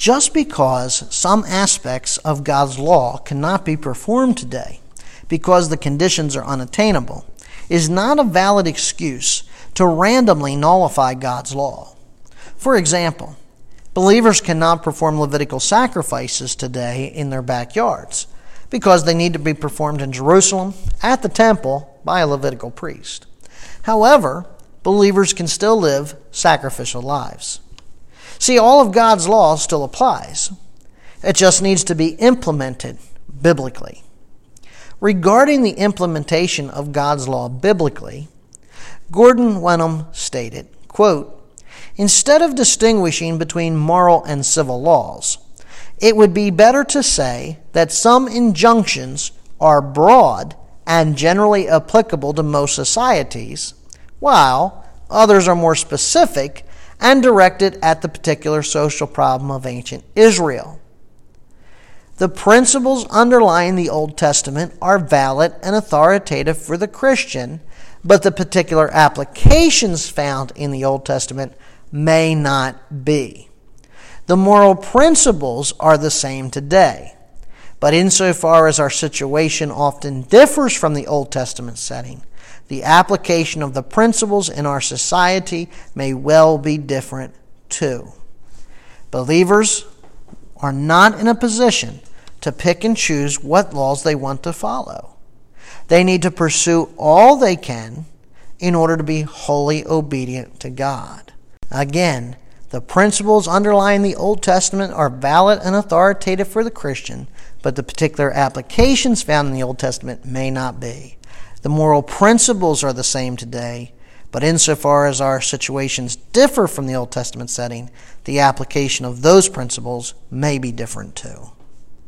Just because some aspects of God's law cannot be performed today because the conditions are unattainable is not a valid excuse to randomly nullify God's law. For example, believers cannot perform Levitical sacrifices today in their backyards because they need to be performed in Jerusalem at the temple by a Levitical priest. However, believers can still live sacrificial lives. See, all of God's law still applies. It just needs to be implemented biblically. Regarding the implementation of God's law biblically, Gordon Wenham stated, quote, Instead of distinguishing between moral and civil laws, it would be better to say that some injunctions are broad and generally applicable to most societies, while others are more specific and directed at the particular social problem of ancient Israel. The principles underlying the Old Testament are valid and authoritative for the Christian, but the particular applications found in the Old Testament may not be. The moral principles are the same today. But insofar as our situation often differs from the Old Testament setting, the application of the principles in our society may well be different too. Believers are not in a position to pick and choose what laws they want to follow. They need to pursue all they can in order to be wholly obedient to God. Again, the principles underlying the Old Testament are valid and authoritative for the Christian, but the particular applications found in the Old Testament may not be. The moral principles are the same today, but insofar as our situations differ from the Old Testament setting, the application of those principles may be different too.